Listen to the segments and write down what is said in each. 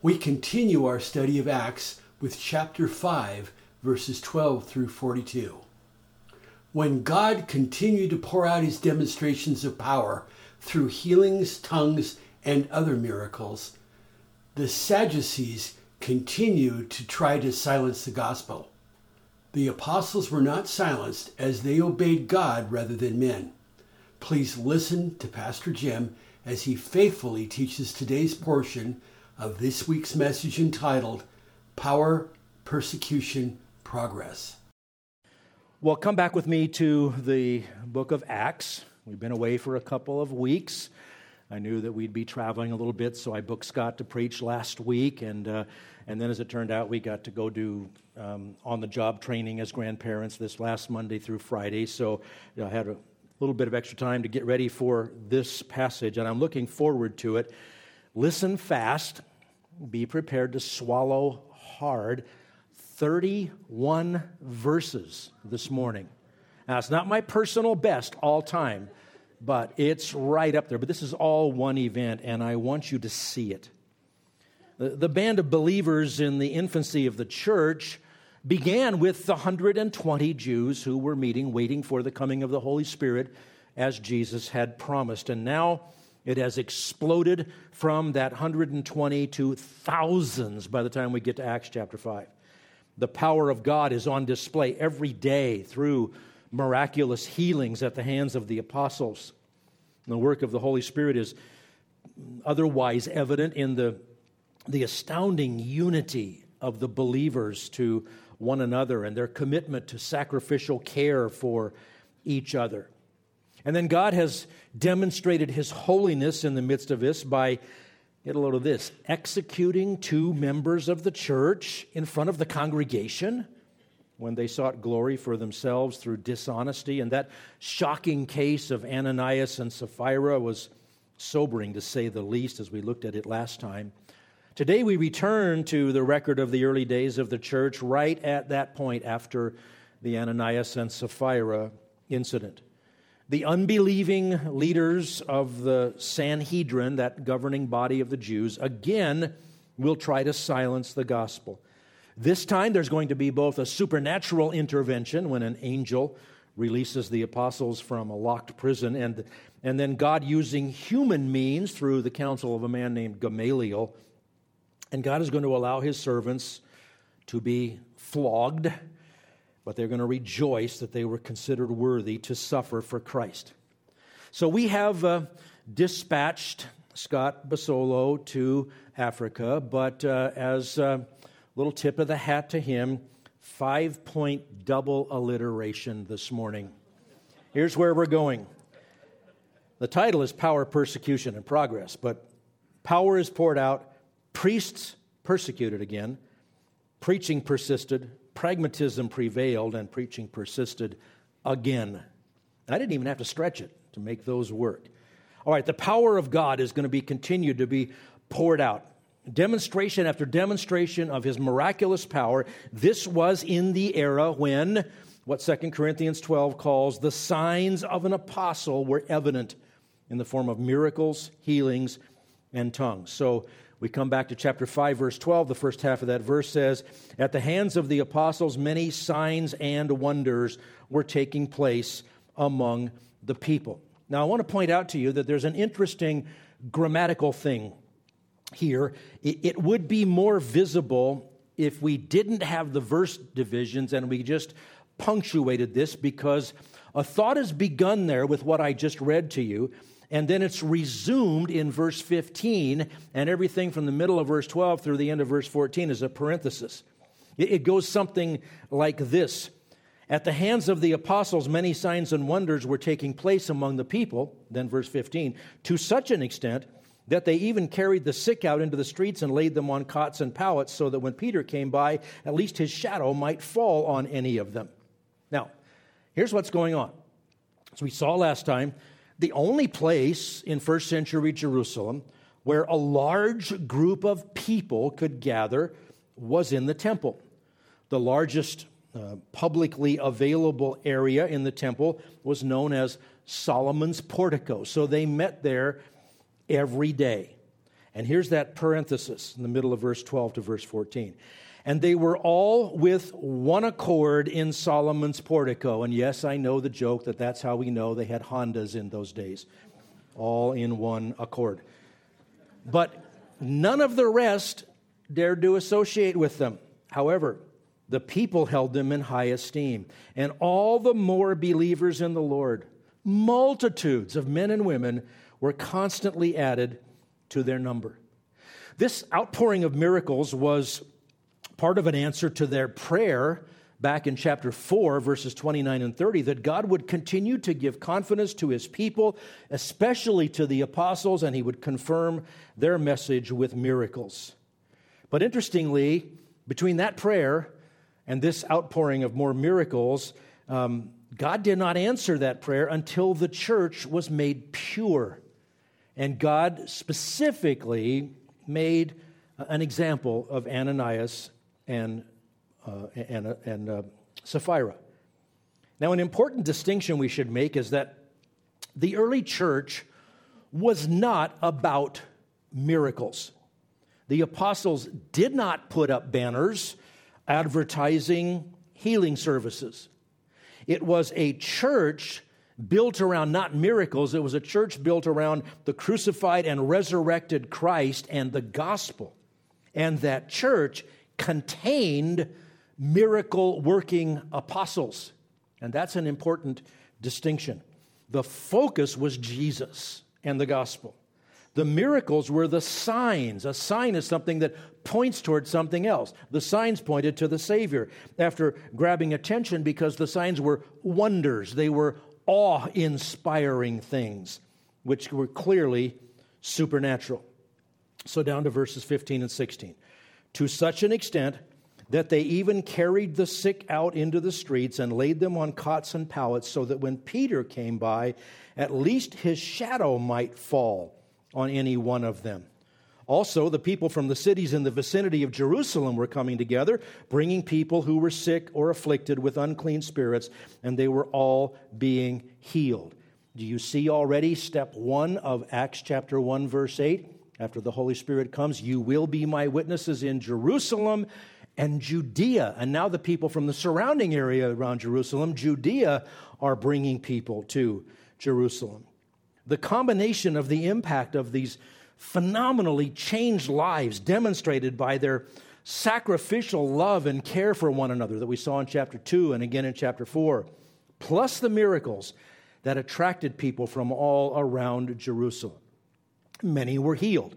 we continue our study of Acts with chapter 5, verses 12 through 42. When God continued to pour out his demonstrations of power through healings, tongues, and other miracles, the Sadducees continued to try to silence the gospel. The apostles were not silenced as they obeyed God rather than men. Please listen to Pastor Jim as he faithfully teaches today's portion of this week's message entitled Power, Persecution, Progress. Well, come back with me to the book of Acts. We've been away for a couple of weeks. I knew that we'd be traveling a little bit, so I booked Scott to preach last week, and uh, and then as it turned out, we got to go do um, on-the-job training as grandparents this last Monday through Friday. So you know, I had a little bit of extra time to get ready for this passage, and I'm looking forward to it. Listen fast be prepared to swallow hard 31 verses this morning. Now, it's not my personal best all time, but it's right up there. But this is all one event, and I want you to see it. The, the band of believers in the infancy of the church began with the 120 Jews who were meeting, waiting for the coming of the Holy Spirit as Jesus had promised. And now, it has exploded from that 120 to thousands by the time we get to Acts chapter 5. The power of God is on display every day through miraculous healings at the hands of the apostles. And The work of the Holy Spirit is otherwise evident in the, the astounding unity of the believers to one another and their commitment to sacrificial care for each other. And then God has demonstrated his holiness in the midst of this by, get a load of this, executing two members of the church in front of the congregation when they sought glory for themselves through dishonesty. And that shocking case of Ananias and Sapphira was sobering to say the least as we looked at it last time. Today we return to the record of the early days of the church right at that point after the Ananias and Sapphira incident. The unbelieving leaders of the Sanhedrin, that governing body of the Jews, again will try to silence the gospel. This time there's going to be both a supernatural intervention when an angel releases the apostles from a locked prison, and, and then God using human means through the counsel of a man named Gamaliel. And God is going to allow his servants to be flogged but they're going to rejoice that they were considered worthy to suffer for Christ. So we have uh, dispatched Scott Basolo to Africa, but uh, as a little tip of the hat to him, five point double alliteration this morning. Here's where we're going. The title is Power, Persecution, and Progress, but power is poured out, priests persecuted again, preaching persisted, pragmatism prevailed and preaching persisted again. I didn't even have to stretch it to make those work. All right, the power of God is going to be continued to be poured out. Demonstration after demonstration of his miraculous power. This was in the era when what 2 Corinthians 12 calls the signs of an apostle were evident in the form of miracles, healings, and tongues. So we come back to chapter 5, verse 12. The first half of that verse says, At the hands of the apostles, many signs and wonders were taking place among the people. Now, I want to point out to you that there's an interesting grammatical thing here. It, would be more visible if we didn't have the verse divisions and we just punctuated this because a thought has begun there with what I just read to you and then it's resumed in verse 15, and everything from the middle of verse 12 through the end of verse 14 is a parenthesis. It goes something like this At the hands of the apostles, many signs and wonders were taking place among the people, then verse 15, to such an extent that they even carried the sick out into the streets and laid them on cots and pallets so that when Peter came by, at least his shadow might fall on any of them. Now, here's what's going on. As we saw last time, the only place in first century Jerusalem where a large group of people could gather was in the temple. The largest uh, publicly available area in the temple was known as Solomon's portico. So they met there every day. And here's that parenthesis in the middle of verse 12 to verse 14. And they were all with one accord in Solomon's portico. And yes, I know the joke that that's how we know they had Hondas in those days, all in one accord. But none of the rest dared to associate with them. However, the people held them in high esteem, and all the more believers in the Lord. Multitudes of men and women were constantly added to their number. This outpouring of miracles was part of an answer to their prayer back in chapter 4, verses 29 and 30, that God would continue to give confidence to his people, especially to the apostles, and he would confirm their message with miracles. But interestingly, between that prayer and this outpouring of more miracles, um, God did not answer that prayer until the church was made pure. And God specifically made an example of Ananias and, uh, and, uh, and uh, Sapphira. Now, an important distinction we should make is that the early church was not about miracles. The apostles did not put up banners advertising healing services. It was a church built around not miracles, it was a church built around the crucified and resurrected Christ and the gospel. And that church contained miracle working apostles. And that's an important distinction. The focus was Jesus and the gospel. The miracles were the signs. A sign is something that points towards something else. The signs pointed to the Savior after grabbing attention because the signs were wonders. They were awe inspiring things, which were clearly supernatural. So, down to verses 15 and 16. To such an extent that they even carried the sick out into the streets and laid them on cots and pallets, so that when Peter came by, at least his shadow might fall on any one of them. Also, the people from the cities in the vicinity of Jerusalem were coming together, bringing people who were sick or afflicted with unclean spirits, and they were all being healed. Do you see already step one of Acts chapter 1, verse 8? After the Holy Spirit comes, you will be my witnesses in Jerusalem and Judea. And now the people from the surrounding area around Jerusalem, Judea, are bringing people to Jerusalem. The combination of the impact of these phenomenally changed lives demonstrated by their sacrificial love and care for one another that we saw in chapter 2 and again in chapter 4, plus the miracles that attracted people from all around Jerusalem. Many were healed.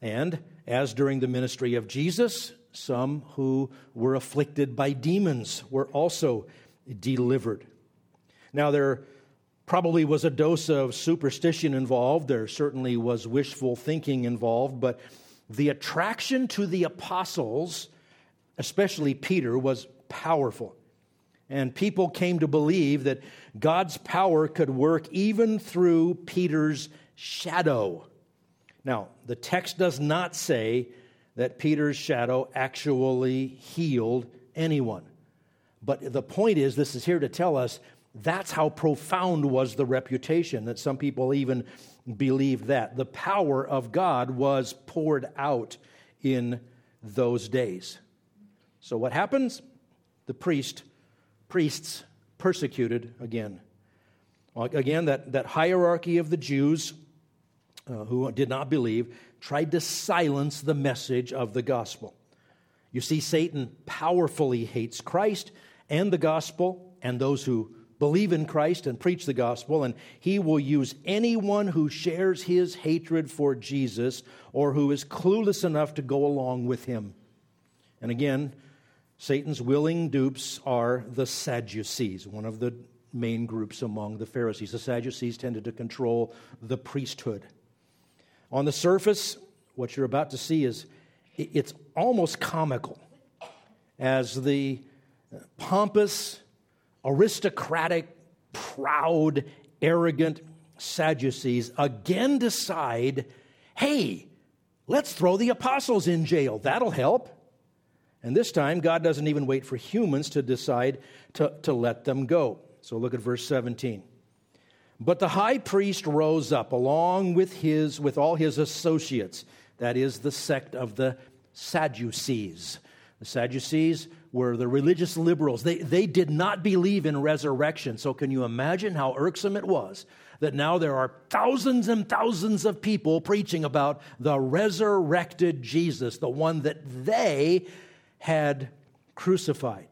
And as during the ministry of Jesus, some who were afflicted by demons were also delivered. Now, there probably was a dose of superstition involved. There certainly was wishful thinking involved, but the attraction to the apostles, especially Peter, was powerful. And people came to believe that God's power could work even through Peter's shadow. Now, the text does not say that Peter's shadow actually healed anyone. But the point is, this is here to tell us that's how profound was the reputation that some people even believed that. The power of God was poured out in those days. So what happens? The priest, priests persecuted again. Again, that, that hierarchy of the Jews uh, who did not believe tried to silence the message of the gospel. You see, Satan powerfully hates Christ and the gospel and those who believe in Christ and preach the gospel, and he will use anyone who shares his hatred for Jesus or who is clueless enough to go along with him. And again, Satan's willing dupes are the Sadducees, one of the main groups among the Pharisees. The Sadducees tended to control the priesthood. On the surface, what you're about to see is it's almost comical as the uh, pompous, aristocratic, proud, arrogant Sadducees again decide hey, let's throw the apostles in jail. That'll help. And this time, God doesn't even wait for humans to decide to, to let them go. So look at verse 17. But the high priest rose up along with his with all his associates. That is the sect of the Sadducees. The Sadducees were the religious liberals. They, they did not believe in resurrection. So, can you imagine how irksome it was that now there are thousands and thousands of people preaching about the resurrected Jesus, the one that they had crucified?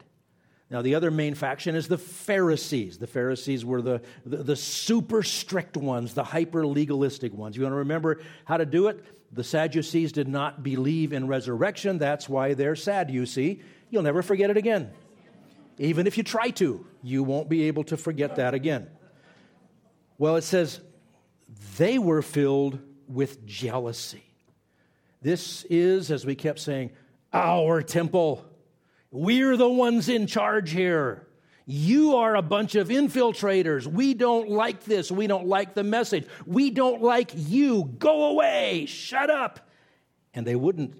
Now, the other main faction is the Pharisees. The Pharisees were the, the, the super strict ones, the hyper legalistic ones. You want to remember how to do it? The Sadducees did not believe in resurrection. That's why they're sad, you see. You'll never forget it again. Even if you try to, you won't be able to forget that again. Well, it says they were filled with jealousy. This is, as we kept saying, our temple. We're the ones in charge here. You are a bunch of infiltrators. We don't like this. We don't like the message. We don't like you. Go away. Shut up. And they wouldn't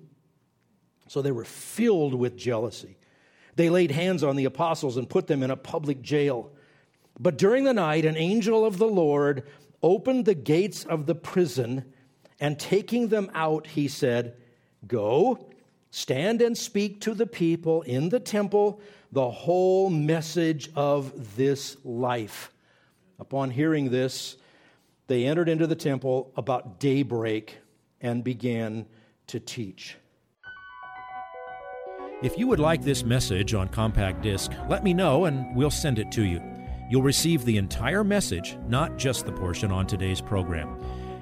so they were filled with jealousy. They laid hands on the apostles and put them in a public jail. But during the night, an angel of the Lord opened the gates of the prison, and taking them out, he said, Go, stand and speak to the people in the temple the whole message of this life. Upon hearing this, they entered into the temple about daybreak and began to teach. If you would like this message on compact disc, let me know and we'll send it to you. You'll receive the entire message, not just the portion on today's program.